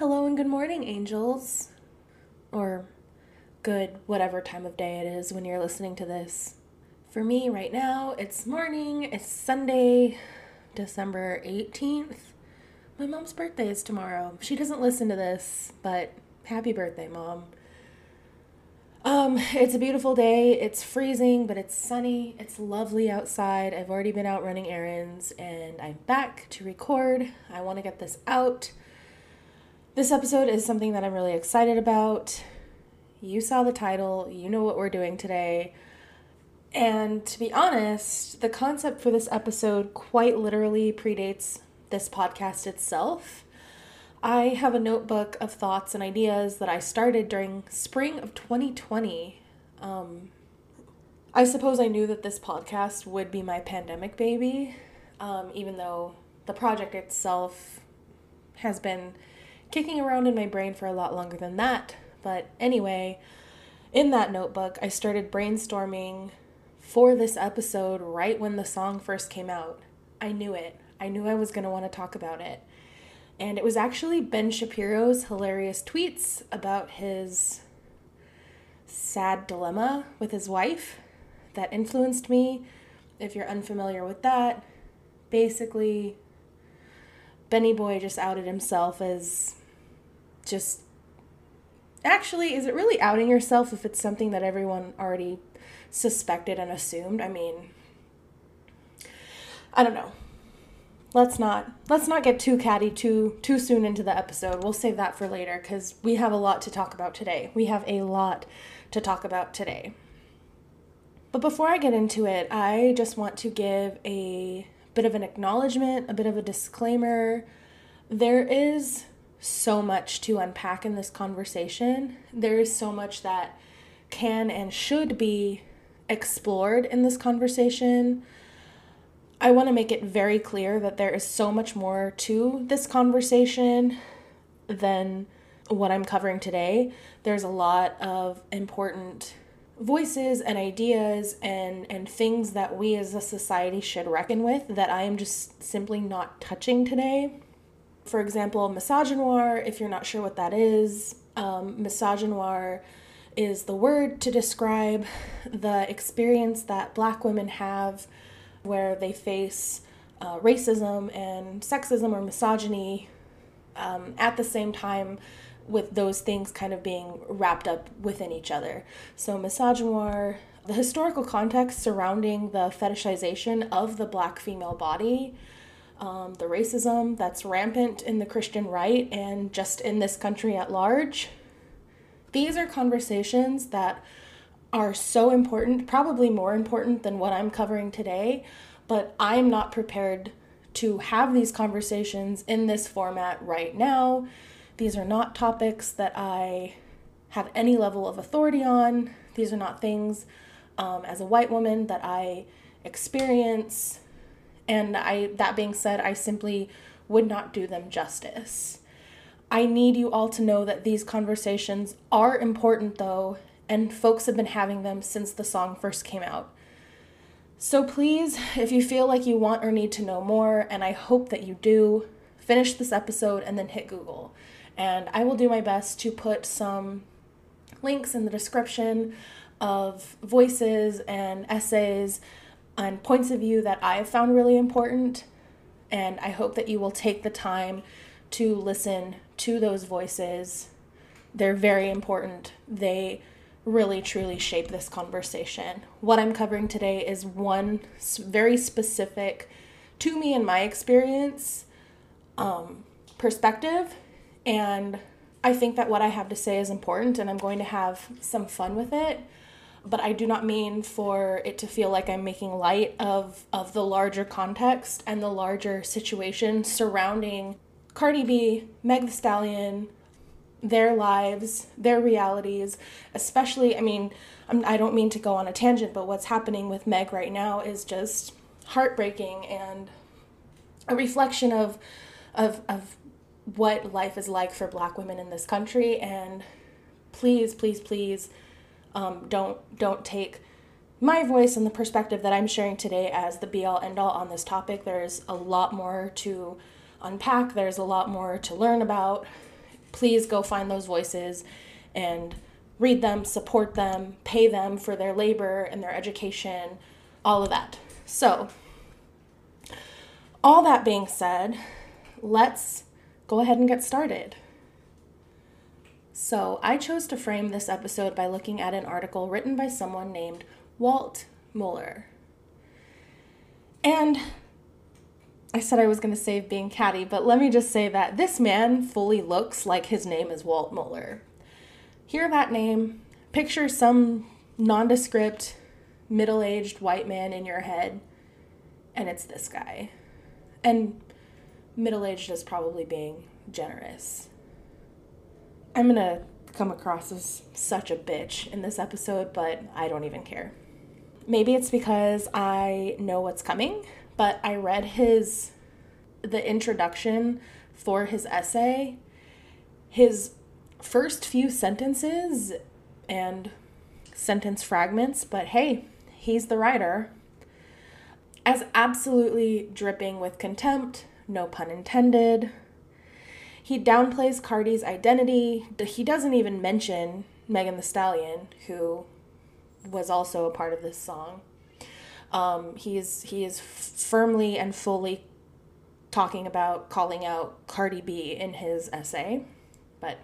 Hello and good morning, angels. Or good, whatever time of day it is when you're listening to this. For me, right now, it's morning, it's Sunday, December 18th. My mom's birthday is tomorrow. She doesn't listen to this, but happy birthday, mom. Um, it's a beautiful day. It's freezing, but it's sunny. It's lovely outside. I've already been out running errands and I'm back to record. I want to get this out. This episode is something that I'm really excited about. You saw the title, you know what we're doing today. And to be honest, the concept for this episode quite literally predates this podcast itself. I have a notebook of thoughts and ideas that I started during spring of 2020. Um, I suppose I knew that this podcast would be my pandemic baby, um, even though the project itself has been kicking around in my brain for a lot longer than that. But anyway, in that notebook, I started brainstorming for this episode right when the song first came out. I knew it. I knew I was going to want to talk about it. And it was actually Ben Shapiro's hilarious tweets about his sad dilemma with his wife that influenced me. If you're unfamiliar with that, basically, Benny Boy just outed himself as just. Actually, is it really outing yourself if it's something that everyone already suspected and assumed? I mean, I don't know let's not let's not get too catty too too soon into the episode. We'll save that for later cuz we have a lot to talk about today. We have a lot to talk about today. But before I get into it, I just want to give a bit of an acknowledgement, a bit of a disclaimer. There is so much to unpack in this conversation. There is so much that can and should be explored in this conversation. I want to make it very clear that there is so much more to this conversation than what I'm covering today. There's a lot of important voices and ideas and and things that we as a society should reckon with that I am just simply not touching today. For example, misogynoir, if you're not sure what that is, um, misogynoir is the word to describe the experience that black women have where they face uh, racism and sexism or misogyny um, at the same time with those things kind of being wrapped up within each other. So, misogynoir, the historical context surrounding the fetishization of the black female body, um, the racism that's rampant in the Christian right and just in this country at large. These are conversations that are so important, probably more important than what I'm covering today, but I'm not prepared to have these conversations in this format right now. These are not topics that I have any level of authority on. These are not things um, as a white woman that I experience. And I that being said, I simply would not do them justice. I need you all to know that these conversations are important though and folks have been having them since the song first came out. So please, if you feel like you want or need to know more, and I hope that you do, finish this episode and then hit Google. And I will do my best to put some links in the description of voices and essays and points of view that I've found really important. And I hope that you will take the time to listen to those voices. They're very important. They really truly shape this conversation. What I'm covering today is one very specific to me and my experience um, perspective. And I think that what I have to say is important and I'm going to have some fun with it. But I do not mean for it to feel like I'm making light of, of the larger context and the larger situation surrounding Cardi B, Meg the Stallion, their lives, their realities, especially, I mean, I'm, I do not mean to go on a tangent, but what's happening with Meg right now is just heartbreaking and a reflection of, of, of what life is like for black women in this country. And please, please, please, um, don't, don't take my voice and the perspective that I'm sharing today as the be all end all on this topic. There's a lot more to unpack, there's a lot more to learn about Please go find those voices and read them, support them, pay them for their labor and their education, all of that. So, all that being said, let's go ahead and get started. So, I chose to frame this episode by looking at an article written by someone named Walt Mueller. And I said I was going to save being catty, but let me just say that this man fully looks like his name is Walt Mueller. Hear that name, picture some nondescript, middle aged white man in your head, and it's this guy. And middle aged is probably being generous. I'm to come across as such a bitch in this episode, but I don't even care. Maybe it's because I know what's coming but I read his the introduction for his essay. His first few sentences and sentence fragments, but hey, he's the writer. As absolutely dripping with contempt, no pun intended. He downplays Cardi's identity. He doesn't even mention Megan Thee Stallion, who was also a part of this song. Um, he is he is firmly and fully talking about calling out Cardi B in his essay, but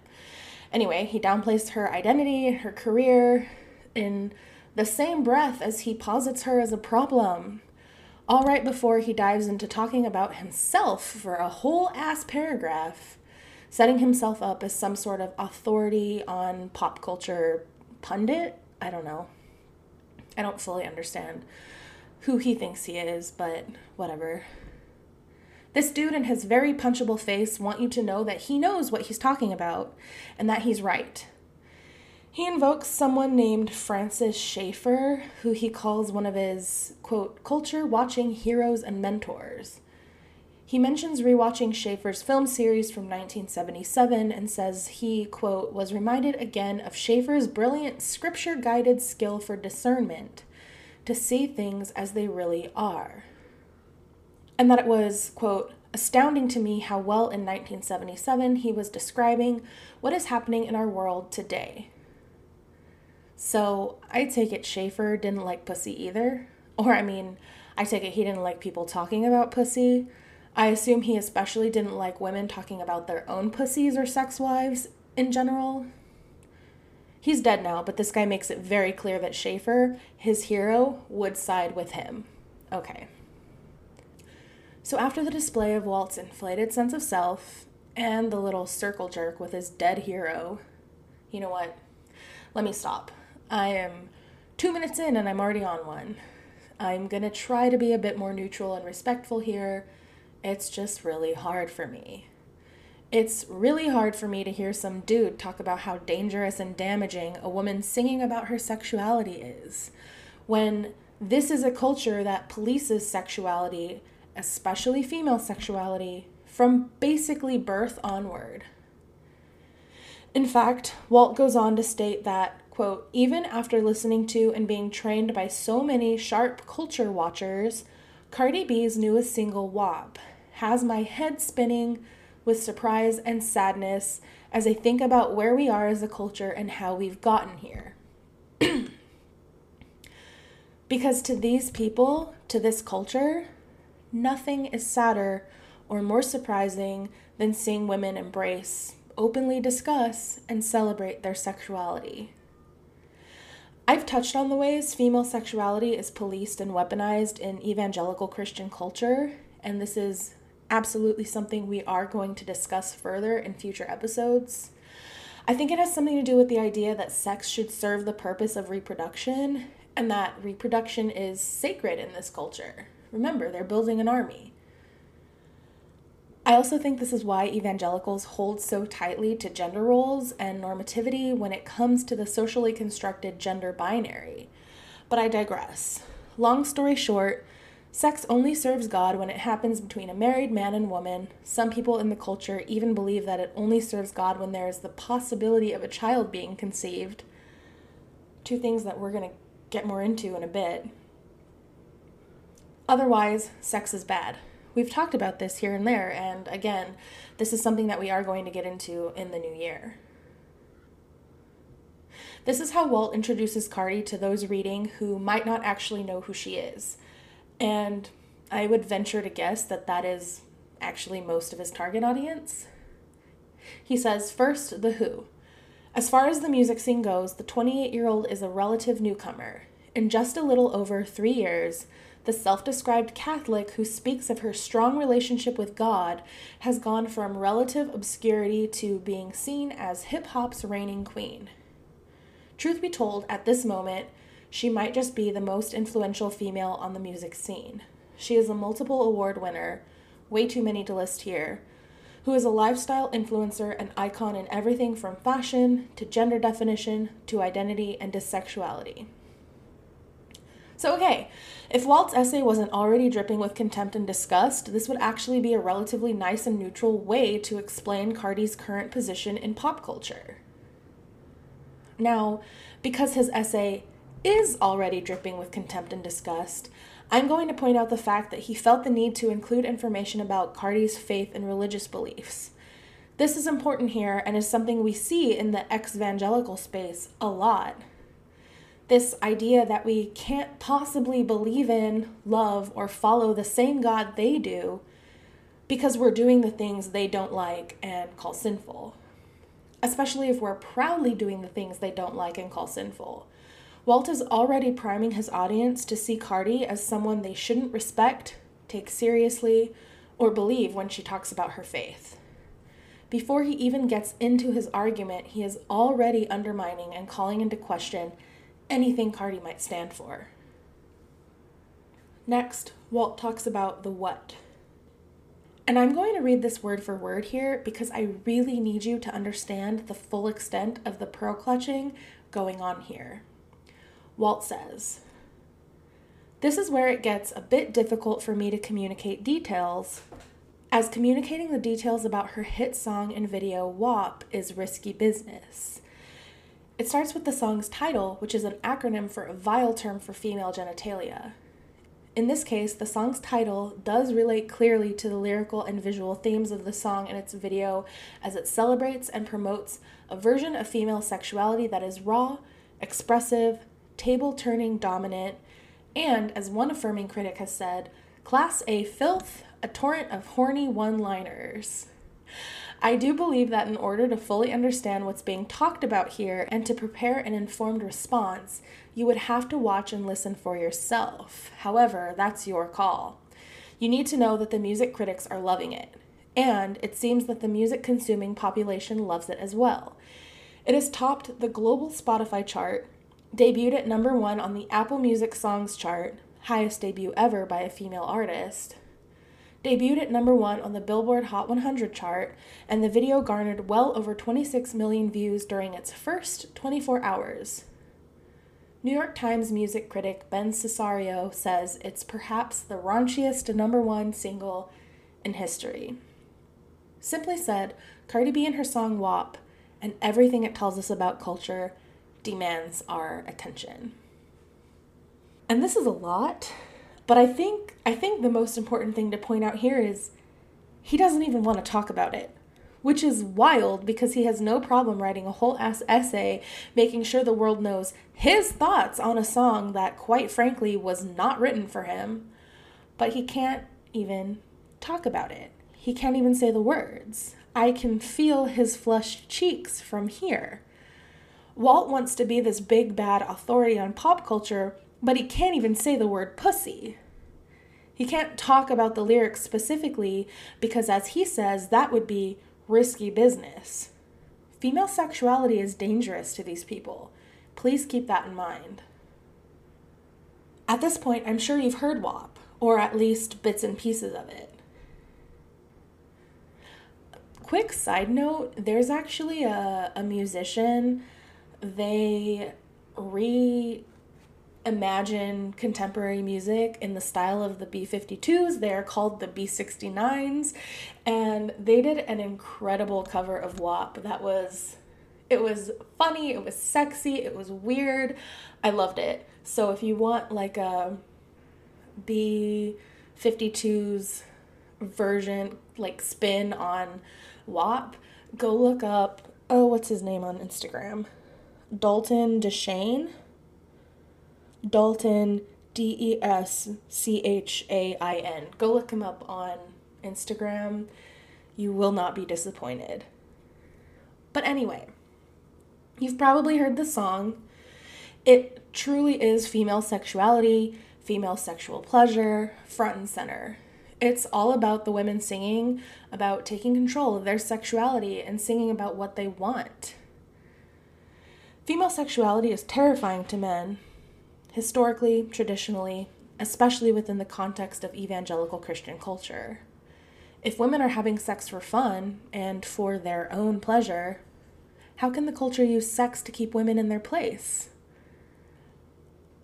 anyway, he downplays her identity, her career, in the same breath as he posits her as a problem. All right before he dives into talking about himself for a whole ass paragraph, setting himself up as some sort of authority on pop culture pundit. I don't know. I don't fully understand who he thinks he is, but whatever. This dude and his very punchable face want you to know that he knows what he's talking about and that he's right. He invokes someone named Francis Schaeffer, who he calls one of his, quote, culture watching heroes and mentors. He mentions rewatching Schaeffer's film series from 1977 and says he, quote, was reminded again of Schaeffer's brilliant scripture guided skill for discernment to see things as they really are. And that it was, quote, astounding to me how well in 1977 he was describing what is happening in our world today. So I take it Schaeffer didn't like pussy either. Or, I mean, I take it he didn't like people talking about pussy. I assume he especially didn't like women talking about their own pussies or sex wives in general. He's dead now, but this guy makes it very clear that Schaeffer, his hero, would side with him. Okay. So after the display of Walt's inflated sense of self and the little circle jerk with his dead hero, you know what? Let me stop. I am two minutes in and I'm already on one. I'm gonna try to be a bit more neutral and respectful here. It's just really hard for me. It's really hard for me to hear some dude talk about how dangerous and damaging a woman singing about her sexuality is when this is a culture that polices sexuality, especially female sexuality, from basically birth onward. In fact, Walt goes on to state that, quote, even after listening to and being trained by so many sharp culture watchers, Cardi B's newest single, WAP, has my head spinning with surprise and sadness as I think about where we are as a culture and how we've gotten here. because to these people, to this culture, nothing is sadder or more surprising than seeing women embrace, openly discuss, and celebrate their sexuality. I've touched on the ways female sexuality is policed and weaponized in evangelical Christian culture, and this is absolutely something we are going to discuss further in future episodes. I think it has something to do with the idea that sex should serve the purpose of reproduction and that reproduction is sacred in this culture. Remember, they're building an army. I also think this is why evangelicals hold so tightly to gender roles and normativity when it comes to the socially constructed gender binary. But I digress. Long story short, Sex only serves God when it happens between a married man and woman. Some people in the culture even believe that it only serves God when there is the possibility of a child being conceived. Two things that we're going to get more into in a bit. Otherwise, sex is bad. We've talked about this here and there, and again, this is something that we are going to get into in the new year. This is how Walt introduces Cardi to those reading who might not actually know who she is. And I would venture to guess that that is actually most of his target audience. He says, first, The Who. As far as the music scene goes, the 28 year old is a relative newcomer. In just a little over three years, the self described Catholic who speaks of her strong relationship with God has gone from relative obscurity to being seen as hip hop's reigning queen. Truth be told, at this moment, she might just be the most influential female on the music scene. She is a multiple award winner, way too many to list here, who is a lifestyle influencer and icon in everything from fashion to gender definition to identity and dissexuality. So, okay, if Walt's essay wasn't already dripping with contempt and disgust, this would actually be a relatively nice and neutral way to explain Cardi's current position in pop culture. Now, because his essay is already dripping with contempt and disgust, I'm going to point out the fact that he felt the need to include information about Cardi's faith and religious beliefs. This is important here and is something we see in the ex evangelical space a lot this idea that we can't possibly believe in, love, or follow the same God they do because we're doing the things they don't like and call sinful. Especially if we're proudly doing the things they don't like and call sinful. Walt is already priming his audience to see Cardi as someone they shouldn't respect, take seriously, or believe when she talks about her faith. Before he even gets into his argument, he is already undermining and calling into question anything Cardi might stand for. Next, Walt talks about the what. And I'm going to read this word for word here because I really need you to understand the full extent of the pearl clutching going on here. Walt says, This is where it gets a bit difficult for me to communicate details, as communicating the details about her hit song and video WAP is risky business. It starts with the song's title, which is an acronym for a vile term for female genitalia. In this case, the song's title does relate clearly to the lyrical and visual themes of the song and its video as it celebrates and promotes a version of female sexuality that is raw, expressive, table turning dominant, and, as one affirming critic has said, Class A filth, a torrent of horny one liners. I do believe that in order to fully understand what's being talked about here and to prepare an informed response, you would have to watch and listen for yourself. However, that's your call. You need to know that the music critics are loving it, and it seems that the music consuming population loves it as well. It has topped the global Spotify chart, debuted at number one on the Apple Music Songs chart, highest debut ever by a female artist, debuted at number one on the Billboard Hot 100 chart, and the video garnered well over 26 million views during its first 24 hours. New York Times music critic Ben Sisario says it's perhaps the raunchiest number one single in history. Simply said, Cardi B and her song WAP and everything it tells us about culture demands our attention. And this is a lot, but I think I think the most important thing to point out here is he doesn't even want to talk about it. Which is wild because he has no problem writing a whole ass essay making sure the world knows his thoughts on a song that quite frankly was not written for him. But he can't even talk about it. He can't even say the words. I can feel his flushed cheeks from here. Walt wants to be this big bad authority on pop culture but he can't even say the word pussy. He can't talk about the lyrics specifically because, as he says, that would be risky business. Female sexuality is dangerous to these people. Please keep that in mind. At this point, I'm sure you've heard WAP, or at least bits and pieces of it. Quick side note there's actually a, a musician, they re imagine contemporary music in the style of the B 52s. They're called the B 69s. And they did an incredible cover of WAP that was. It was funny, it was sexy, it was weird. I loved it. So if you want like a B 52s version, like spin on WAP, go look up, oh, what's his name on Instagram? Dalton Deschane. Dalton D E S C H A I N. Go look him up on Instagram. You will not be disappointed. But anyway, you've probably heard the song. It truly is female sexuality, female sexual pleasure, front and center. It's all about the women singing about taking control of their sexuality and singing about what they want. Female sexuality is terrifying to men, historically, traditionally, especially within the context of evangelical Christian culture. If women are having sex for fun and for their own pleasure, how can the culture use sex to keep women in their place?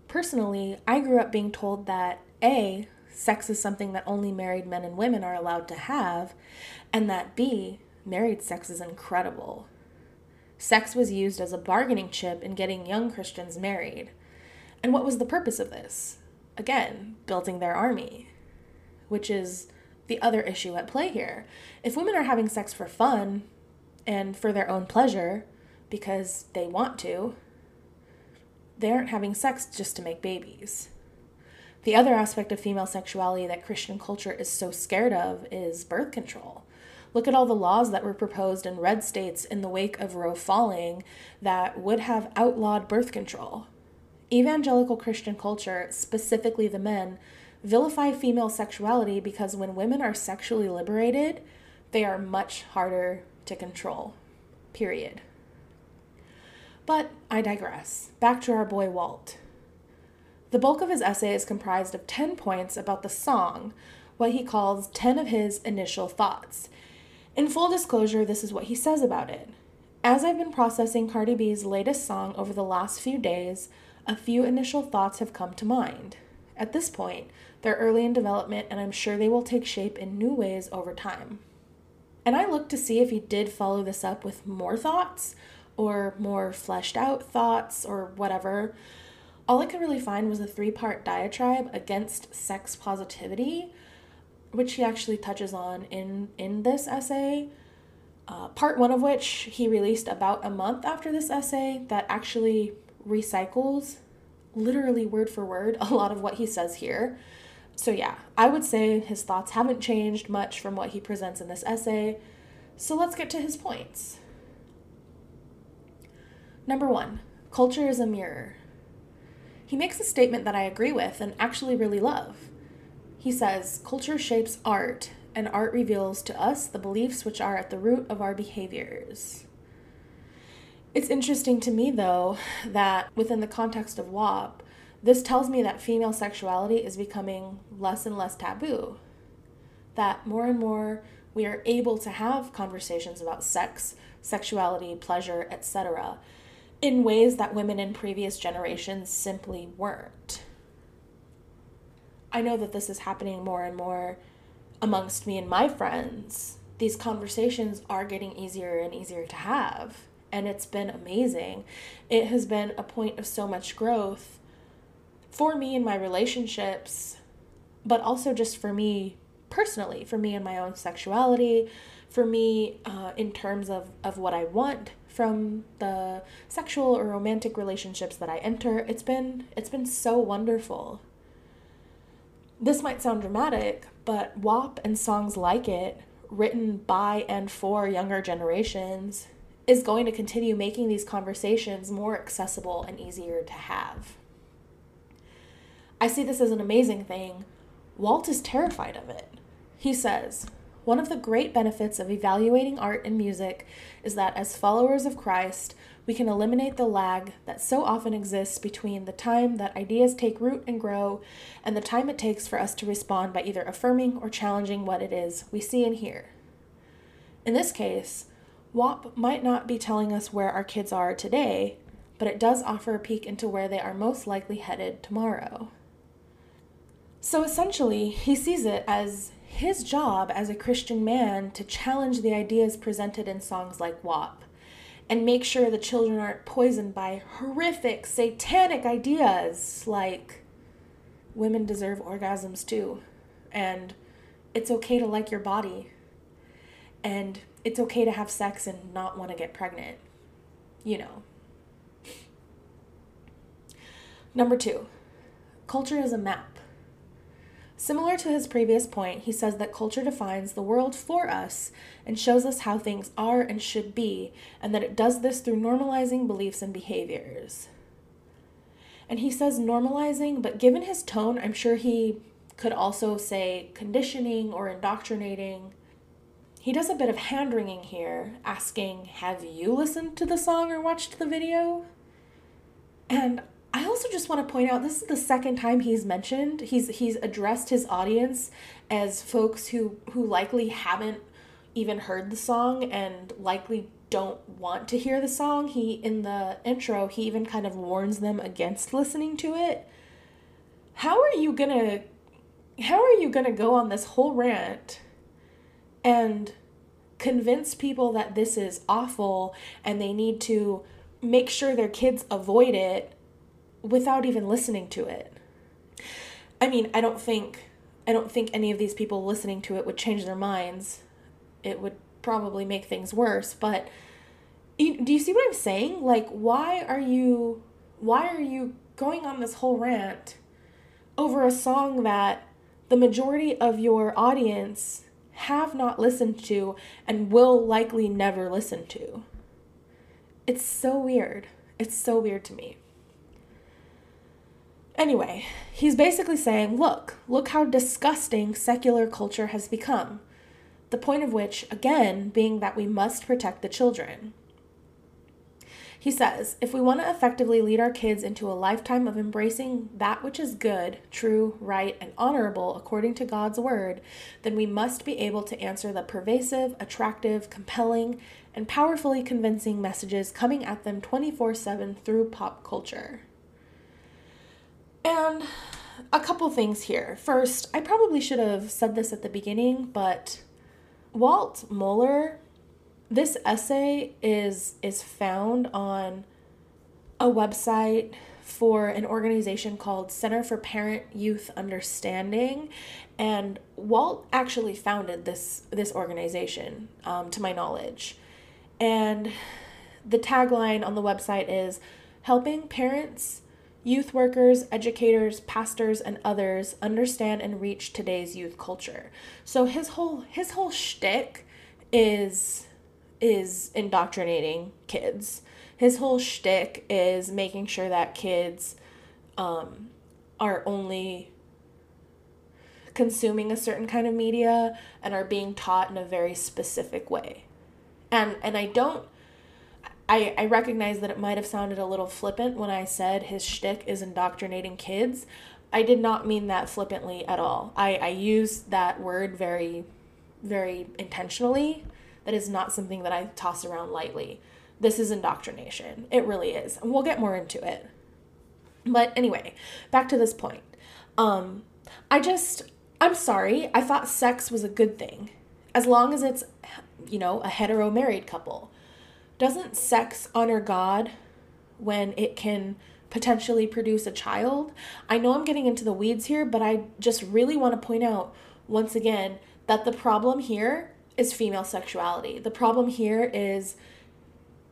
Personally, I grew up being told that A, sex is something that only married men and women are allowed to have, and that B, married sex is incredible. Sex was used as a bargaining chip in getting young Christians married. And what was the purpose of this? Again, building their army, which is the other issue at play here. If women are having sex for fun and for their own pleasure because they want to, they aren't having sex just to make babies. The other aspect of female sexuality that Christian culture is so scared of is birth control. Look at all the laws that were proposed in red states in the wake of Roe falling that would have outlawed birth control. Evangelical Christian culture, specifically the men, vilify female sexuality because when women are sexually liberated, they are much harder to control. Period. But I digress. Back to our boy Walt. The bulk of his essay is comprised of 10 points about the song, what he calls 10 of his initial thoughts. In full disclosure, this is what he says about it. As I've been processing Cardi B's latest song over the last few days, a few initial thoughts have come to mind. At this point, they're early in development, and I'm sure they will take shape in new ways over time. And I looked to see if he did follow this up with more thoughts or more fleshed out thoughts or whatever all I could really find was a three part diatribe against sex positivity, which he actually touches on in, in this essay. Uh, part one of which he released about a month after this essay, that actually recycles literally word for word a lot of what he says here. So, yeah, I would say his thoughts haven't changed much from what he presents in this essay. So, let's get to his points. Number one, culture is a mirror. He makes a statement that I agree with and actually really love. He says, Culture shapes art, and art reveals to us the beliefs which are at the root of our behaviors. It's interesting to me, though, that within the context of WAP, this tells me that female sexuality is becoming less and less taboo. That more and more we are able to have conversations about sex, sexuality, pleasure, etc in ways that women in previous generations simply weren't. I know that this is happening more and more amongst me and my friends. These conversations are getting easier and easier to have, and it's been amazing. It has been a point of so much growth for me in my relationships, but also just for me personally, for me and my own sexuality, for me uh, in terms of, of what I want from the sexual or romantic relationships that I enter. It's been it's been so wonderful. This might sound dramatic, but WAP and songs like it, written by and for younger generations, is going to continue making these conversations more accessible and easier to have. I see this as an amazing thing. Walt is terrified of it. He says, one of the great benefits of evaluating art and music is that as followers of Christ, we can eliminate the lag that so often exists between the time that ideas take root and grow and the time it takes for us to respond by either affirming or challenging what it is we see and hear. In this case, WAP might not be telling us where our kids are today, but it does offer a peek into where they are most likely headed tomorrow. So essentially, he sees it as his job as a Christian man to challenge the ideas presented in songs like WAP and make sure the children aren't poisoned by horrific, satanic ideas like women deserve orgasms too, and it's okay to like your body. And it's okay to have sex and not want to get pregnant. You know. Number two, culture is a map. Similar to his previous point, he says that culture defines the world for us and shows us how things are and should be, and that it does this through normalizing beliefs and behaviors. And he says normalizing, but given his tone, I'm sure he could also say conditioning or indoctrinating. He does a bit of hand wringing here, asking, Have you listened to the song or watched the video? And I also just want to point out this is the second time he's mentioned he's he's addressed his audience as folks who who likely haven't even heard the song and likely don't want to hear the song. He in the intro he even kind of warns them against listening to it. How are you going to how are you going to go on this whole rant and convince people that this is awful and they need to make sure their kids avoid it without even listening to it. I mean, I don't think I don't think any of these people listening to it would change their minds. It would probably make things worse, but do you see what I'm saying? Like why are you why are you going on this whole rant over a song that the majority of your audience have not listened to and will likely never listen to? It's so weird. It's so weird to me. Anyway, he's basically saying, look, look how disgusting secular culture has become. The point of which, again, being that we must protect the children. He says, if we want to effectively lead our kids into a lifetime of embracing that which is good, true, right, and honorable according to God's word, then we must be able to answer the pervasive, attractive, compelling, and powerfully convincing messages coming at them 24 7 through pop culture. And a couple things here. First, I probably should have said this at the beginning, but Walt Mueller, this essay is is found on a website for an organization called Center for Parent Youth Understanding, and Walt actually founded this this organization, um, to my knowledge, and the tagline on the website is helping parents Youth workers, educators, pastors, and others understand and reach today's youth culture. So his whole his whole shtick is is indoctrinating kids. His whole shtick is making sure that kids um, are only consuming a certain kind of media and are being taught in a very specific way. And and I don't I, I recognize that it might have sounded a little flippant when I said his shtick is indoctrinating kids. I did not mean that flippantly at all. I, I use that word very, very intentionally. That is not something that I toss around lightly. This is indoctrination. It really is. And we'll get more into it. But anyway, back to this point. Um, I just, I'm sorry. I thought sex was a good thing. As long as it's, you know, a hetero married couple doesn't sex honor God when it can potentially produce a child? I know I'm getting into the weeds here, but I just really want to point out once again that the problem here is female sexuality. The problem here is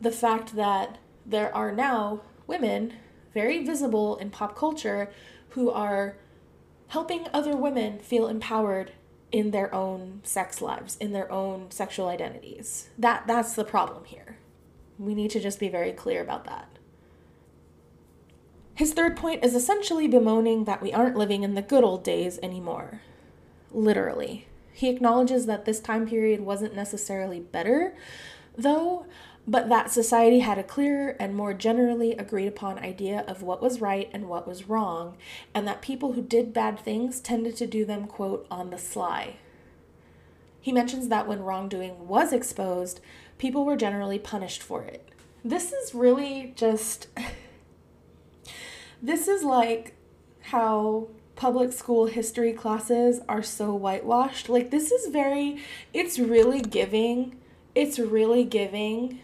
the fact that there are now women very visible in pop culture who are helping other women feel empowered in their own sex lives, in their own sexual identities. That that's the problem here. We need to just be very clear about that. His third point is essentially bemoaning that we aren't living in the good old days anymore. Literally. He acknowledges that this time period wasn't necessarily better, though, but that society had a clearer and more generally agreed upon idea of what was right and what was wrong, and that people who did bad things tended to do them, quote, on the sly. He mentions that when wrongdoing was exposed, people were generally punished for it. This is really just. this is like how public school history classes are so whitewashed. Like, this is very. It's really giving. It's really giving.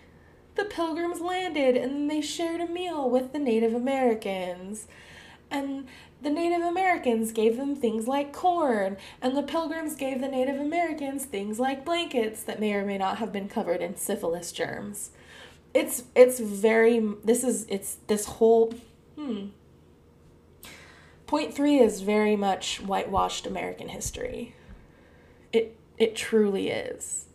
The pilgrims landed and they shared a meal with the Native Americans. And The Native Americans gave them things like corn, and the Pilgrims gave the Native Americans things like blankets that may or may not have been covered in syphilis germs. It's it's very this is it's this whole hmm. Point 3 is very much whitewashed American history. It it truly is.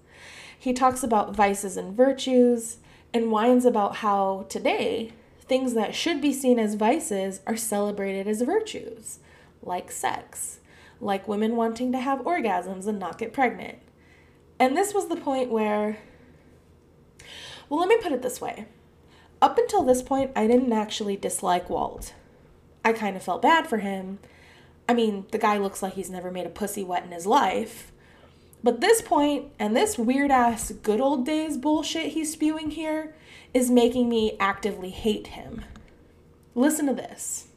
He talks about vices and virtues and whines about how today things that should be seen as vices are celebrated as virtues, like sex, like women wanting to have orgasms and not get pregnant. And this was the point where, well, let me put it this way. Up until this point, I didn't actually dislike Walt. I kind of felt bad for him. I mean, the guy looks like he's never made a pussy wet in his life. But this point and this weird ass good old days bullshit he's spewing here is making me actively hate him. Listen to this.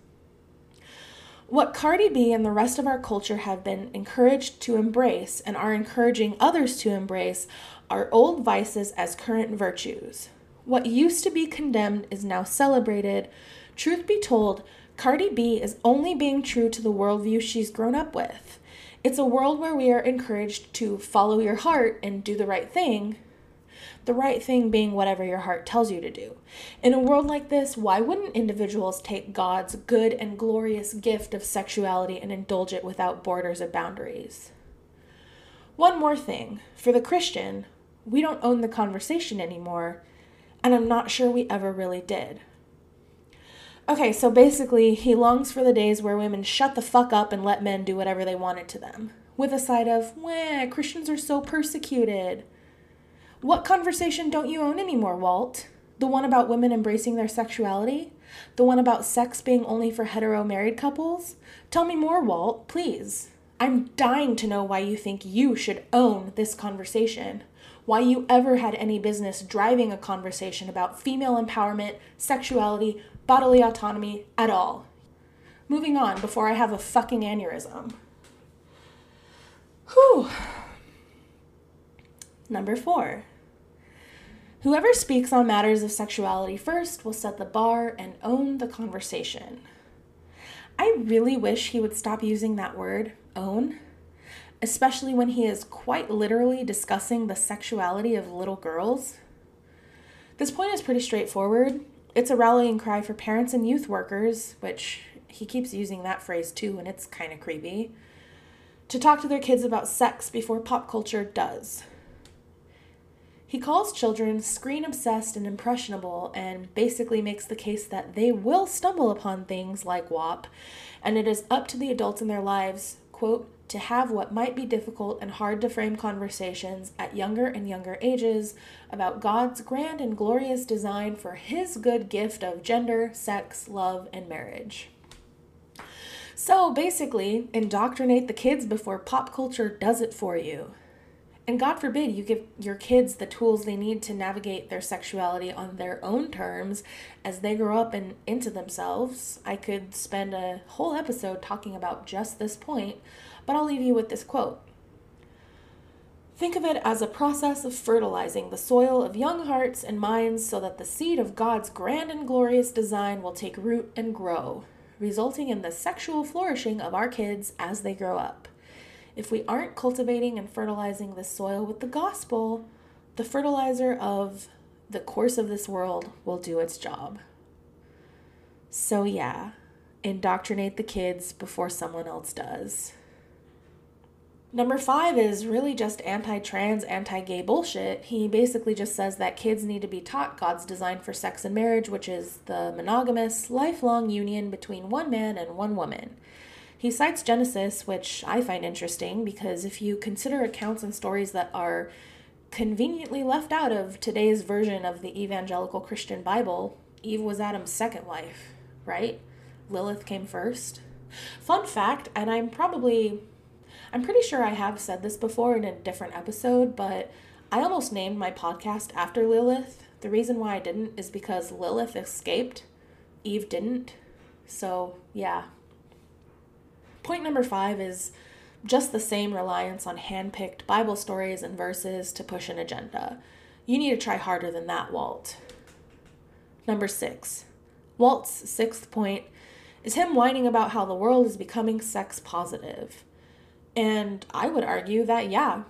What Cardi B and the rest of our culture have been encouraged to embrace and are encouraging others to embrace are old vices as current virtues. What used to be condemned is now celebrated. Truth be told, Cardi B is only being true to the worldview she's grown up with. It's a world where we are encouraged to follow your heart and do the right thing, the right thing being whatever your heart tells you to do. In a world like this, why wouldn't individuals take God's good and glorious gift of sexuality and indulge it without borders or boundaries? One more thing for the Christian, we don't own the conversation anymore, and I'm not sure we ever really did. Okay, so basically, he longs for the days where women shut the fuck up and let men do whatever they wanted to them, with a side of, wah, Christians are so persecuted. What conversation don't you own anymore, Walt? The one about women embracing their sexuality? The one about sex being only for hetero married couples? Tell me more, Walt, please. I'm dying to know why you think you should own this conversation. Why you ever had any business driving a conversation about female empowerment, sexuality, bodily autonomy at all. Moving on before I have a fucking aneurysm. Whew. Number four. Whoever speaks on matters of sexuality first will set the bar and own the conversation. I really wish he would stop using that word, own, especially when he is quite literally discussing the sexuality of little girls. This point is pretty straightforward. It's a rallying cry for parents and youth workers, which he keeps using that phrase too, and it's kind of creepy, to talk to their kids about sex before pop culture does. He calls children screen obsessed and impressionable and basically makes the case that they will stumble upon things like WAP, and it is up to the adults in their lives, quote, to have what might be difficult and hard to frame conversations at younger and younger ages about God's grand and glorious design for His good gift of gender, sex, love, and marriage. So basically, indoctrinate the kids before pop culture does it for you. And God forbid you give your kids the tools they need to navigate their sexuality on their own terms as they grow up and into themselves. I could spend a whole episode talking about just this point, but I'll leave you with this quote. Think of it as a process of fertilizing the soil of young hearts and minds so that the seed of God's grand and glorious design will take root and grow, resulting in the sexual flourishing of our kids as they grow up. If we aren't cultivating and fertilizing the soil with the gospel, the fertilizer of the course of this world will do its job. So, yeah, indoctrinate the kids before someone else does. Number five is really just anti trans, anti gay bullshit. He basically just says that kids need to be taught God's design for sex and marriage, which is the monogamous, lifelong union between one man and one woman. He cites Genesis, which I find interesting because if you consider accounts and stories that are conveniently left out of today's version of the evangelical Christian Bible, Eve was Adam's second wife, right? Lilith came first. Fun fact, and I'm probably I'm pretty sure I have said this before in a different episode, but I almost named my podcast after Lilith. The reason why I didn't is because Lilith escaped, Eve didn't. So, yeah, Point number five is just the same reliance on hand-picked Bible stories and verses to push an agenda. You need to try harder than that, Walt. Number six. Walt's sixth point is him whining about how the world is becoming sex positive. And I would argue that, yeah,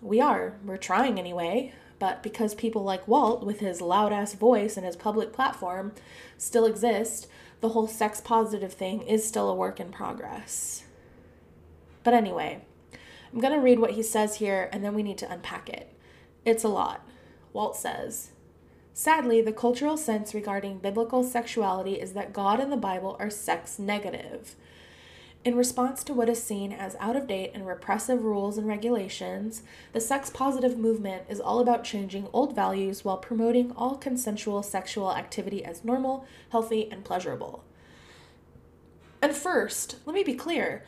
we are. We're trying anyway. But because people like Walt, with his loud ass voice and his public platform, still exist, the whole sex positive thing is still a work in progress. But anyway, I'm going to read what he says here and then we need to unpack it. It's a lot. Walt says, Sadly, the cultural sense regarding biblical sexuality is that God and the Bible are sex negative. In response to what is seen as out of date and repressive rules and regulations, the sex positive movement is all about changing old values while promoting all consensual sexual activity as normal, healthy, and pleasurable. And first, let me be clear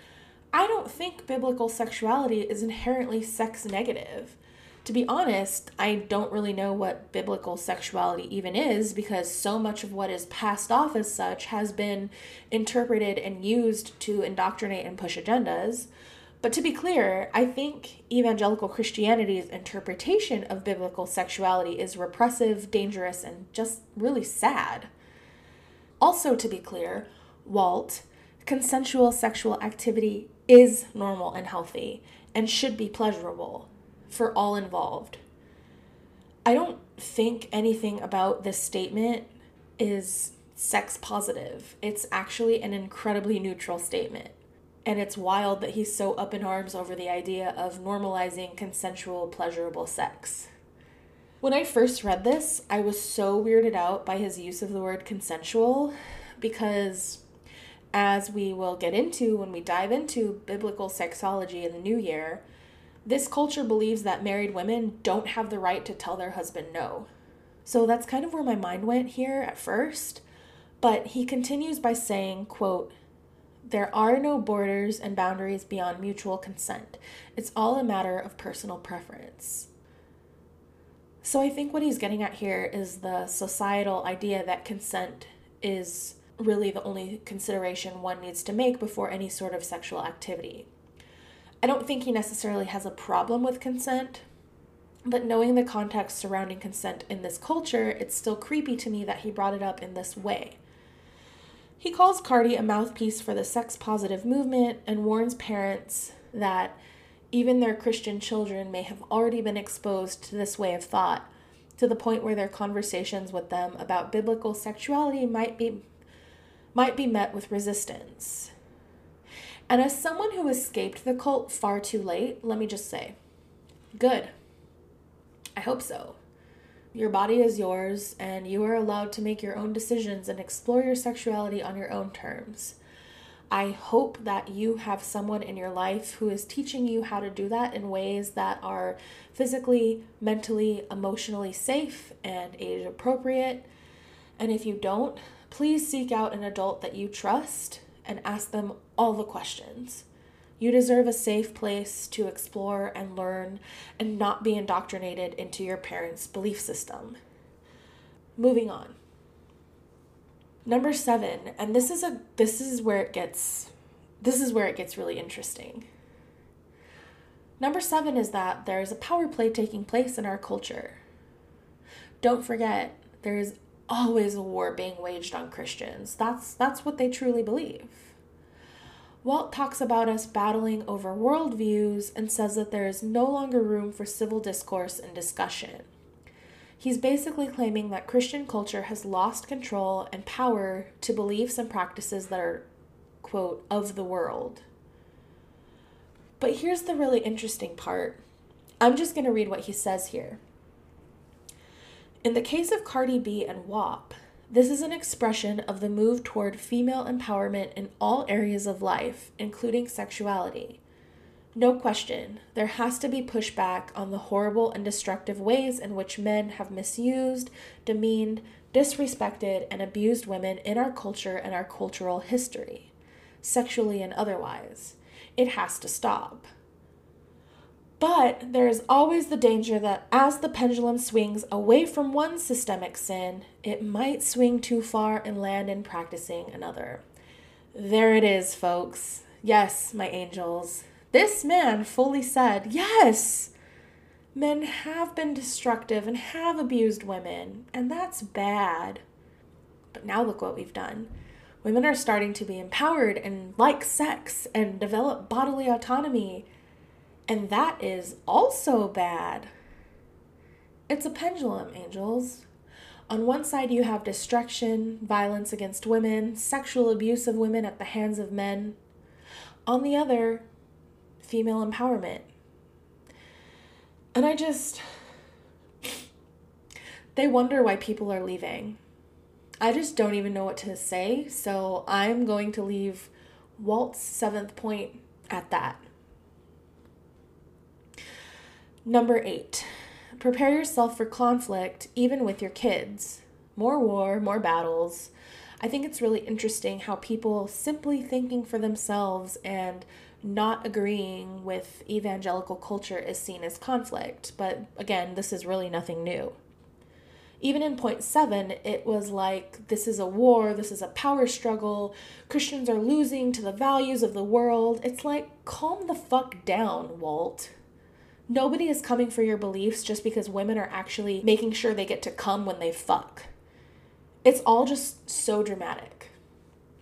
I don't think biblical sexuality is inherently sex negative to be honest, I don't really know what biblical sexuality even is because so much of what is passed off as such has been interpreted and used to indoctrinate and push agendas. But to be clear, I think evangelical Christianity's interpretation of biblical sexuality is repressive, dangerous, and just really sad. Also, to be clear, Walt, consensual sexual activity is normal and healthy and should be pleasurable for all involved. I don't think anything about this statement is sex positive. It's actually an incredibly neutral statement. And it's wild that he's so up in arms over the idea of normalizing consensual, pleasurable sex. When I first read this, I was so weirded out by his use of the word consensual because, as we will get into when we dive into biblical sexology in the new year, this culture believes that married women don't have the right to tell their husband no. So that's kind of where my mind went here at first. But he continues by saying, quote, there are no borders and boundaries beyond mutual consent. It's all a matter of personal preference. So I think what he's getting at here is the societal idea that consent is really the only consideration one needs to make before any sort of sexual activity. I don't think he necessarily has a problem with consent, but knowing the context surrounding consent in this culture, it's still creepy to me that he brought it up in this way. He calls Cardi a mouthpiece for the sex positive movement and warns parents that even their Christian children may have already been exposed to this way of thought to the point where their conversations with them about biblical sexuality might be might be met with resistance. And as someone who escaped the cult far too late, let me just say good. I hope so. Your body is yours, and you are allowed to make your own decisions and explore your sexuality on your own terms. I hope that you have someone in your life who is teaching you how to do that in ways that are physically, mentally, emotionally safe and age appropriate. And if you don't, please seek out an adult that you trust and ask them all the questions. You deserve a safe place to explore and learn and not be indoctrinated into your parents' belief system. Moving on. Number 7, and this is a this is where it gets this is where it gets really interesting. Number 7 is that there is a power play taking place in our culture. Don't forget, there is always a war being waged on Christians. That's that's what they truly believe. Walt talks about us battling over worldviews and says that there is no longer room for civil discourse and discussion. He's basically claiming that Christian culture has lost control and power to beliefs and practices that are, quote, of the world. But here's the really interesting part. I'm just going to read what he says here. In the case of Cardi B and WAP, this is an expression of the move toward female empowerment in all areas of life, including sexuality. No question, there has to be pushback on the horrible and destructive ways in which men have misused, demeaned, disrespected, and abused women in our culture and our cultural history, sexually and otherwise. It has to stop. But there is always the danger that as the pendulum swings away from one systemic sin, it might swing too far and land in practicing another. There it is, folks. Yes, my angels. This man fully said, Yes! Men have been destructive and have abused women, and that's bad. But now look what we've done. Women are starting to be empowered and like sex and develop bodily autonomy. And that is also bad. It's a pendulum, angels. On one side, you have destruction, violence against women, sexual abuse of women at the hands of men. On the other, female empowerment. And I just. They wonder why people are leaving. I just don't even know what to say, so I'm going to leave Walt's seventh point at that. Number eight, prepare yourself for conflict even with your kids. More war, more battles. I think it's really interesting how people simply thinking for themselves and not agreeing with evangelical culture is seen as conflict. But again, this is really nothing new. Even in point seven, it was like this is a war, this is a power struggle, Christians are losing to the values of the world. It's like, calm the fuck down, Walt. Nobody is coming for your beliefs just because women are actually making sure they get to come when they fuck. It's all just so dramatic.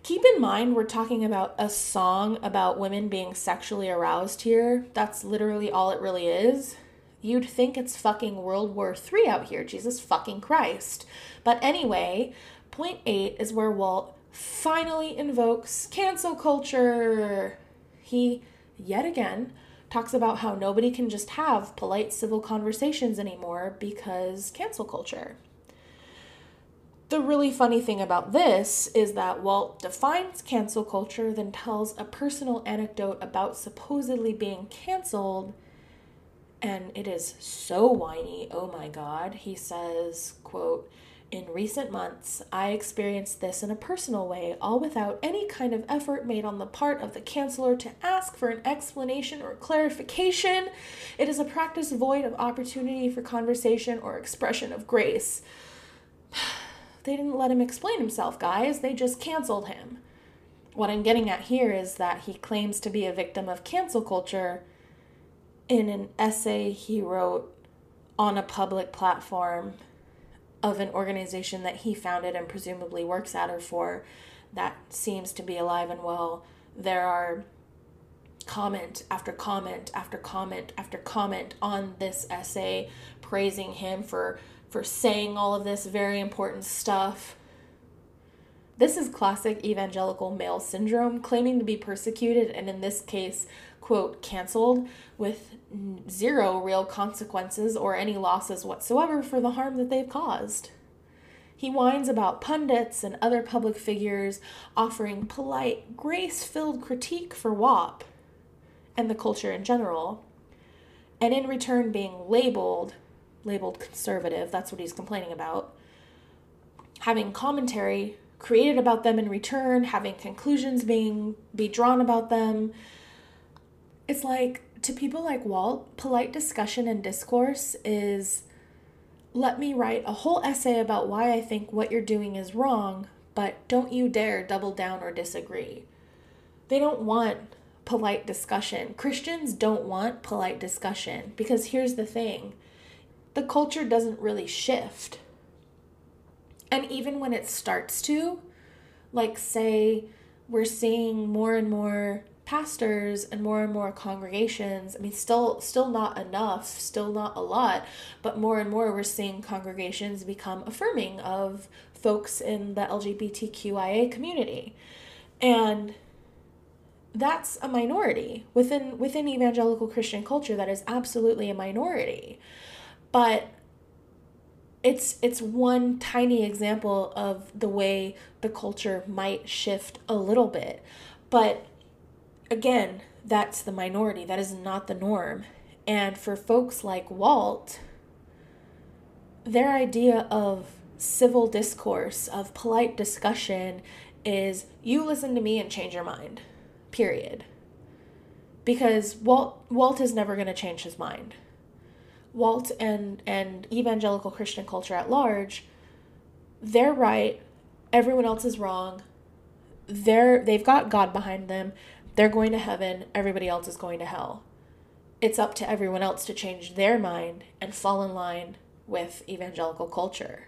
Keep in mind, we're talking about a song about women being sexually aroused here. That's literally all it really is. You'd think it's fucking World War III out here, Jesus fucking Christ. But anyway, point eight is where Walt finally invokes cancel culture. He, yet again, talks about how nobody can just have polite civil conversations anymore because cancel culture. The really funny thing about this is that Walt defines cancel culture, then tells a personal anecdote about supposedly being canceled and it is so whiny oh my god he says quote in recent months i experienced this in a personal way all without any kind of effort made on the part of the canceller to ask for an explanation or clarification. It is a practice void of opportunity for conversation or expression of grace. They didn't let him explain himself guys. They just canceled him. What i'm getting at here is that he claims to be a victim of cancel culture. In an essay he wrote on a public platform of an organization that he founded and presumably works at or for that seems to be alive and well. There are comment after comment after comment after comment on this essay praising him for for saying all of this very important stuff. This is classic evangelical male syndrome, claiming to be persecuted and in this case quote, canceled with zero real consequences or any losses whatsoever for the harm that they've caused. He whines about pundits and other public figures offering polite, grace filled critique for WAP and the culture in general, and in return being labeled, labeled conservative, that's what he's complaining about, having commentary created about them in return, having conclusions being be drawn about them, it's like to people like Walt, polite discussion and discourse is let me write a whole essay about why I think what you're doing is wrong, but don't you dare double down or disagree. They don't want polite discussion. Christians don't want polite discussion because here's the thing the culture doesn't really shift. And even when it starts to, like, say, we're seeing more and more pastors and more and more congregations i mean still still not enough still not a lot but more and more we're seeing congregations become affirming of folks in the lgbtqia community. And that's a minority within within evangelical christian culture that is absolutely a minority. But it's it's one tiny example of the way the culture might shift a little bit. But again, that's the minority. That is not the norm. And for folks like Walt, their idea of civil discourse, of polite discussion, is you listen to me and change your mind. Period. Because Walt Walt is never going to change his mind. Walt and and evangelical Christian culture at large, they're right, everyone else is wrong. They're they've got God behind them. They're going to heaven, everybody else is going to hell. It's up to everyone else to change their mind and fall in line with evangelical culture.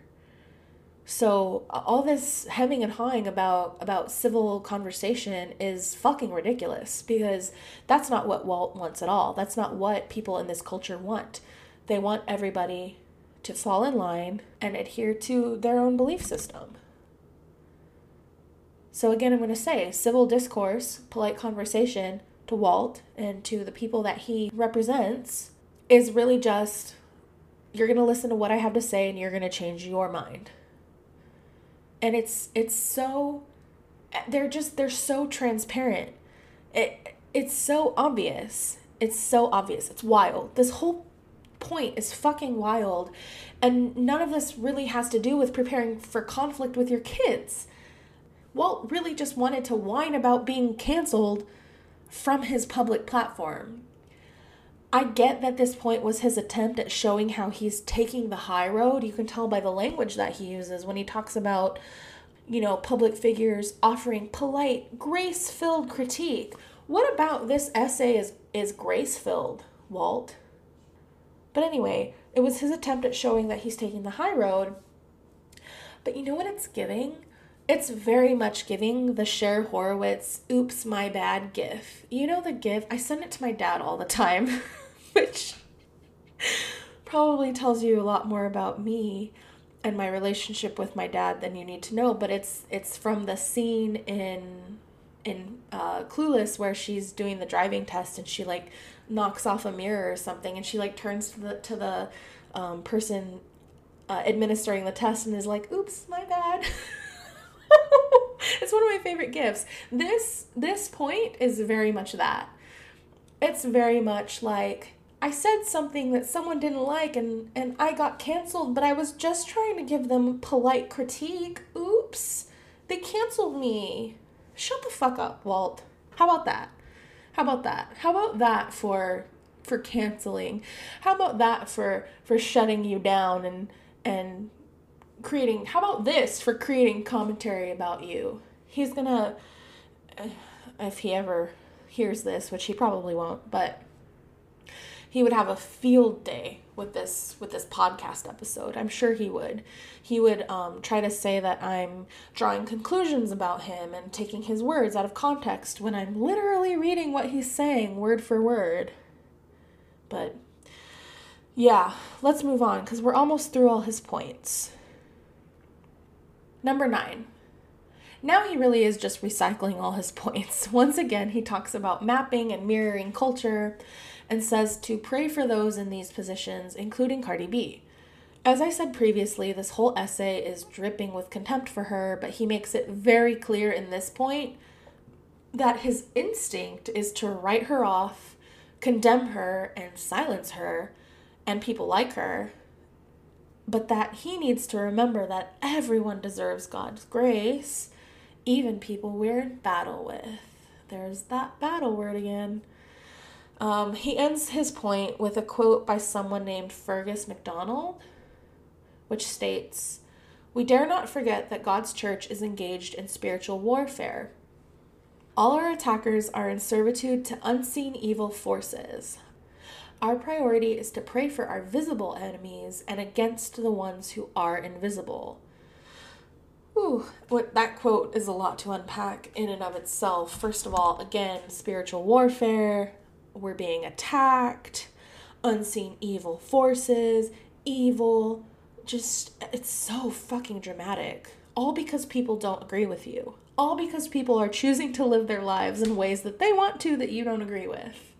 So all this hemming and hawing about about civil conversation is fucking ridiculous because that's not what Walt wants at all. That's not what people in this culture want. They want everybody to fall in line and adhere to their own belief system. So again, I'm going to say civil discourse, polite conversation to Walt and to the people that he represents is really just you're going to listen to what I have to say and you're going to change your mind. And it's it's so they're just they're so transparent. It it's so obvious. It's so obvious. It's wild. This whole point is fucking wild. And none of this really has to do with preparing for conflict with your kids. Walt really just wanted to whine about being canceled from his public platform. I get that this point was his attempt at showing how he's taking the high road. You can tell by the language that he uses when he talks about, you know, public figures offering polite, grace filled critique. What about this essay is, is grace filled, Walt? But anyway, it was his attempt at showing that he's taking the high road. But you know what it's giving? It's very much giving the Cher Horowitz oops my bad gif. You know the gif? I send it to my dad all the time, which probably tells you a lot more about me and my relationship with my dad than you need to know, but it's it's from the scene in in uh, Clueless where she's doing the driving test and she like knocks off a mirror or something and she like turns to the to the um, person uh, administering the test and is like, "Oops, my bad." it's one of my favorite gifts. This this point is very much that. It's very much like I said something that someone didn't like and and I got canceled, but I was just trying to give them polite critique. Oops. They canceled me. Shut the fuck up, Walt. How about that? How about that? How about that for for canceling? How about that for for shutting you down and and creating how about this for creating commentary about you? He's gonna uh, if he ever hears this which he probably won't but he would have a field day with this with this podcast episode. I'm sure he would. He would um, try to say that i'm drawing conclusions about him and taking his words out of context when i'm literally reading what he's saying word for word. But yeah let's move on because we're almost through all his points Number nine. Now he really is just recycling all his points. Once again, he talks about mapping and mirroring culture and says to pray for those in these positions, including Cardi B. As I said previously, this whole essay is dripping with contempt for her, but he makes it very clear in this point that his instinct is to write her off, condemn her, and silence her and people like her but that he needs to remember that everyone deserves God's grace, even people we're in battle with. There's that battle word again. Um, he ends his point with a quote by someone named Fergus MacDonald, which states We dare not forget that God's church is engaged in spiritual warfare. All our attackers are in servitude to unseen evil forces, our priority is to pray for our visible enemies and against the ones who are invisible. Ooh, what that quote is a lot to unpack in and of itself. First of all, again, spiritual warfare, we're being attacked, unseen evil forces, evil, just it's so fucking dramatic. All because people don't agree with you. All because people are choosing to live their lives in ways that they want to that you don't agree with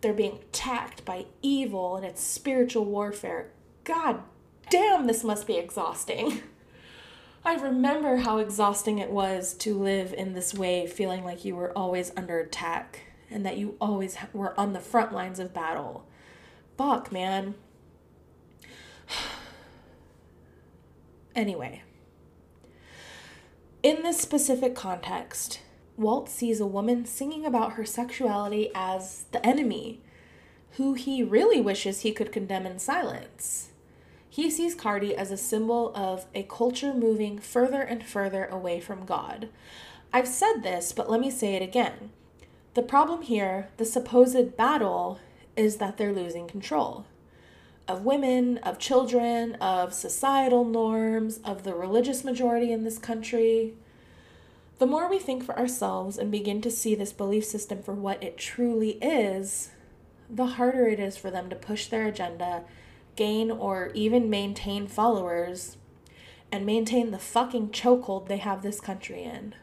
they're being attacked by evil and it's spiritual warfare. God damn, this must be exhausting. I remember how exhausting it was to live in this way, feeling like you were always under attack and that you always were on the front lines of battle. Fuck, man. anyway, in this specific context, Walt sees a woman singing about her sexuality as the enemy, who he really wishes he could condemn in silence. He sees Cardi as a symbol of a culture moving further and further away from God. I've said this, but let me say it again. The problem here, the supposed battle, is that they're losing control. of women, of children, of societal norms, of the religious majority in this country. The more we think for ourselves and begin to see this belief system for what it truly is, the harder it is for them to push their agenda, gain or even maintain followers, and maintain the fucking chokehold they have this country in.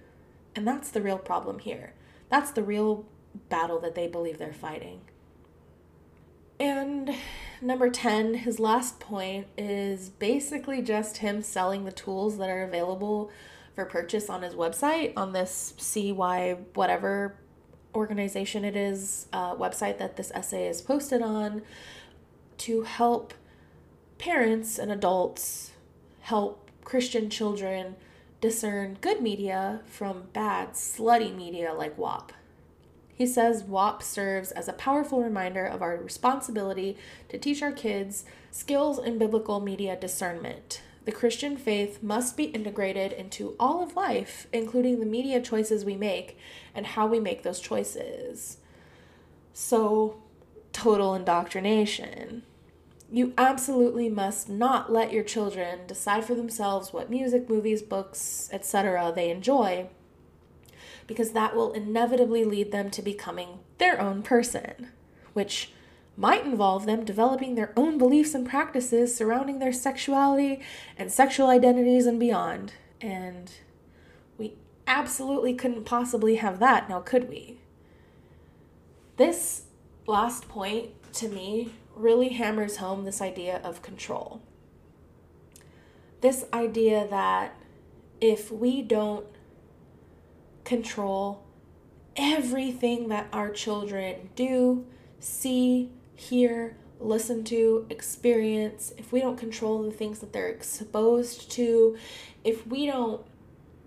And that's the real problem here. That's the real battle that they believe they're fighting. And number 10, his last point is basically just him selling the tools that are available for purchase on his website on this CY whatever organization it is uh, website that this essay is posted on to help parents and adults help Christian children discern good media from bad, slutty media like WAP. He says WAP serves as a powerful reminder of our responsibility to teach our kids skills in biblical media discernment. The Christian faith must be integrated into all of life, including the media choices we make and how we make those choices. So, total indoctrination. You absolutely must not let your children decide for themselves what music, movies, books, etc. they enjoy because that will inevitably lead them to becoming their own person, which might involve them developing their own beliefs and practices surrounding their sexuality and sexual identities and beyond. And we absolutely couldn't possibly have that, now could we? This last point to me really hammers home this idea of control. This idea that if we don't control everything that our children do, see, hear, listen to, experience, if we don't control the things that they're exposed to, if we don't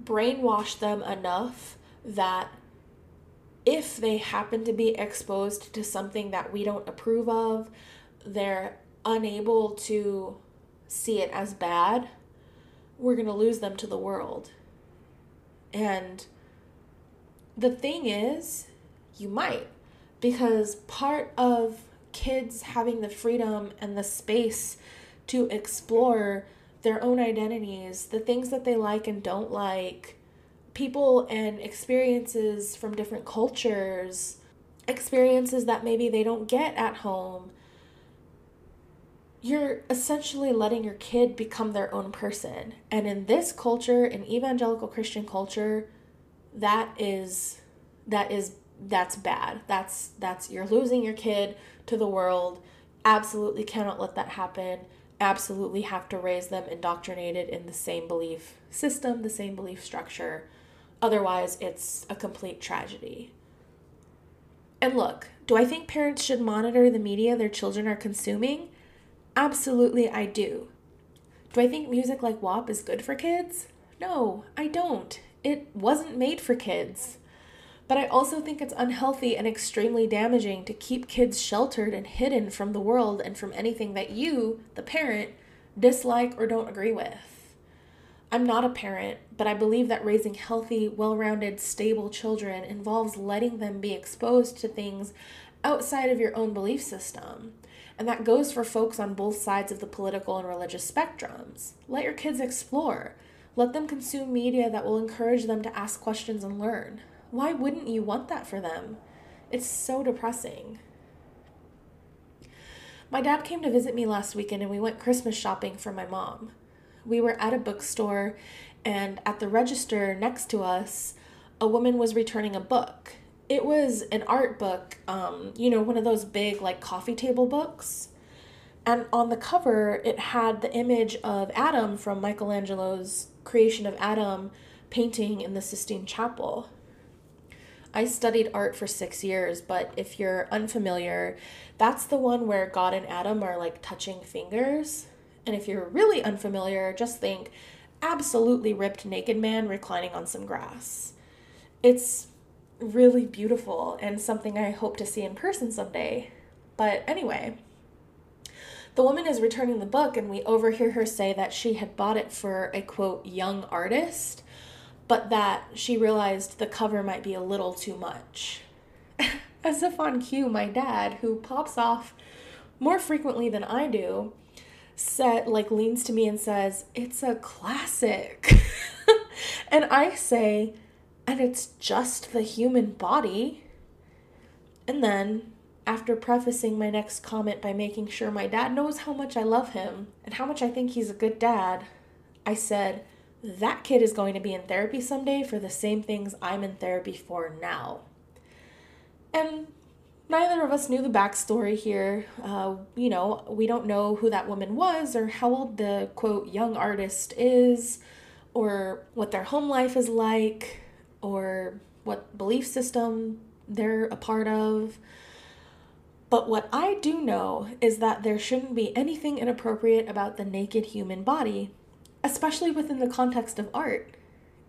brainwash them enough that if they happen to be exposed to something that we don't approve of, they're unable to see it as bad, we're going to lose them to the world. And the thing is, you might, because part of kids having the freedom and the space to explore their own identities, the things that they like and don't like, people and experiences from different cultures, experiences that maybe they don't get at home. You're essentially letting your kid become their own person. And in this culture, in evangelical Christian culture, that is that is that's bad. That's that's you're losing your kid to the world. Absolutely cannot let that happen. Absolutely have to raise them indoctrinated in the same belief system, the same belief structure. Otherwise, it's a complete tragedy. And look, do I think parents should monitor the media their children are consuming? Absolutely, I do. Do I think music like WAP is good for kids? No, I don't it wasn't made for kids. But I also think it's unhealthy and extremely damaging to keep kids sheltered and hidden from the world and from anything that you, the parent, dislike or don't agree with. I'm not a parent, but I believe that raising healthy, well rounded, stable children involves letting them be exposed to things outside of your own belief system. And that goes for folks on both sides of the political and religious spectrums. Let your kids explore. Let them consume media that will encourage them to ask questions and learn. Why wouldn't you want that for them? It's so depressing. My dad came to visit me last weekend and we went Christmas shopping for my mom. We were at a bookstore and at the register next to us, a woman was returning a book. It was an art book, um, you know, one of those big like coffee table books. And on the cover, it had the image of Adam from Michelangelo's creation of Adam painting in the Sistine Chapel. I studied art for six years, but if you're unfamiliar, that's the one where God and Adam are like touching fingers. And if you're really unfamiliar, just think absolutely ripped naked man reclining on some grass. It's really beautiful and something I hope to see in person someday. But anyway, the woman is returning the book, and we overhear her say that she had bought it for a quote, young artist, but that she realized the cover might be a little too much. As if on cue, my dad, who pops off more frequently than I do, said like leans to me and says, "It's a classic." and I say, "And it's just the human body." And then, after prefacing my next comment by making sure my dad knows how much I love him and how much I think he's a good dad, I said, "That kid is going to be in therapy someday for the same things I'm in therapy for now." And neither of us knew the backstory here. Uh, you know, we don't know who that woman was or how old the quote young artist is or what their home life is like or what belief system they're a part of. But what I do know is that there shouldn't be anything inappropriate about the naked human body, especially within the context of art.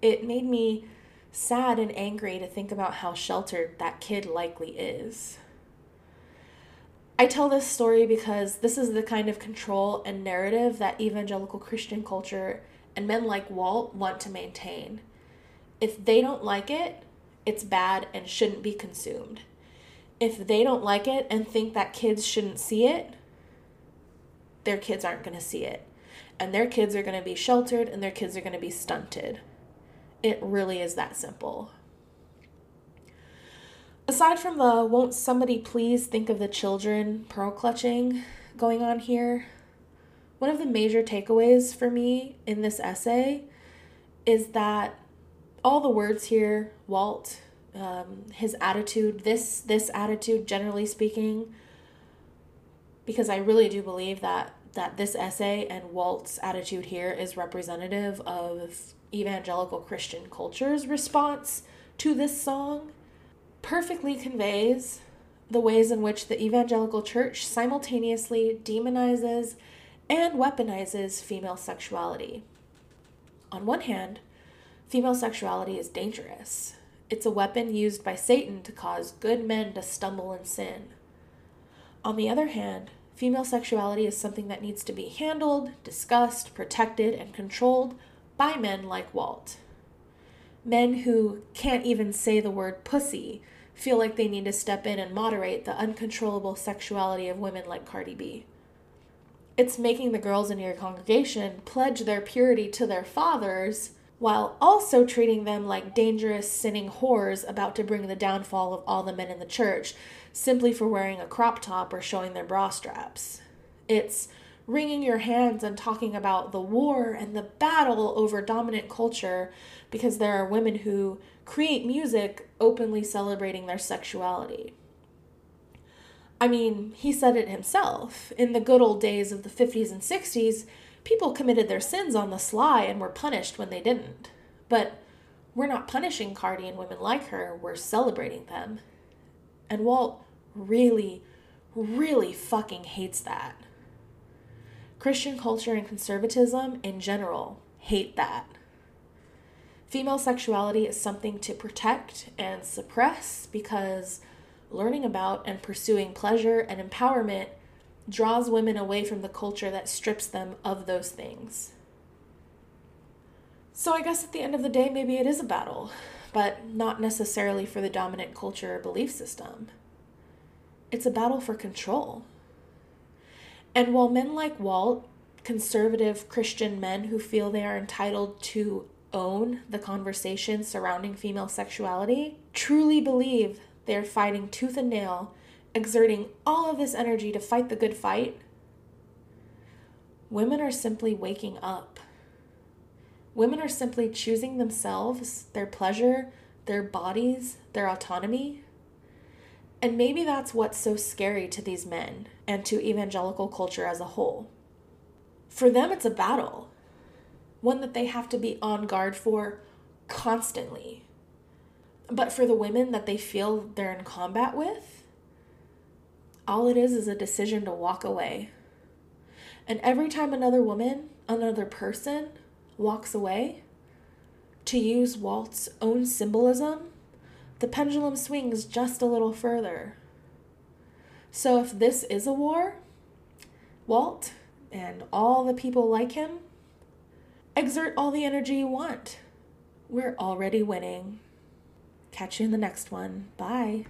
It made me sad and angry to think about how sheltered that kid likely is. I tell this story because this is the kind of control and narrative that evangelical Christian culture and men like Walt want to maintain. If they don't like it, it's bad and shouldn't be consumed. If they don't like it and think that kids shouldn't see it, their kids aren't going to see it. And their kids are going to be sheltered and their kids are going to be stunted. It really is that simple. Aside from the won't somebody please think of the children pearl clutching going on here, one of the major takeaways for me in this essay is that all the words here, Walt, um, his attitude, this this attitude, generally speaking, because I really do believe that that this essay and Walt's attitude here is representative of evangelical Christian culture's response to this song perfectly conveys the ways in which the evangelical church simultaneously demonizes and weaponizes female sexuality. On one hand, female sexuality is dangerous. It's a weapon used by Satan to cause good men to stumble in sin. On the other hand, female sexuality is something that needs to be handled, discussed, protected, and controlled by men like Walt. Men who can't even say the word pussy feel like they need to step in and moderate the uncontrollable sexuality of women like Cardi B. It's making the girls in your congregation pledge their purity to their fathers while also treating them like dangerous, sinning whores about to bring the downfall of all the men in the church simply for wearing a crop top or showing their bra straps. It's wringing your hands and talking about the war and the battle over dominant culture because there are women who create music openly celebrating their sexuality. I mean, he said it himself. In the good old days of the 50s and 60s, people committed their sins on the sly and were punished when they didn't. But we're not punishing Cardi and women like her, we're celebrating them. And Walt really, really fucking hates that. Christian culture and conservatism in general hate that. Female sexuality is something to protect and suppress because learning about and pursuing pleasure and empowerment draws women away from the culture that strips them of those things. So, I guess at the end of the day, maybe it is a battle, but not necessarily for the dominant culture or belief system. It's a battle for control. And while men like Walt, conservative Christian men who feel they are entitled to own the conversation surrounding female sexuality truly believe they're fighting tooth and nail, exerting all of this energy to fight the good fight, women are simply waking up. Women are simply choosing themselves, their pleasure, their bodies, their autonomy. And maybe that's what's so scary to these men and to evangelical culture as a whole. For them, it's a battle one that they have to be on guard for constantly. But for the women that they feel they're in combat with, all it is is a decision to walk away. And every time another woman, another person walks away, to use Walt's own symbolism, the pendulum swings just a little further. So if this is a war, Walt and all the people like him Exert all the energy you want. We're already winning. Catch you in the next one. Bye.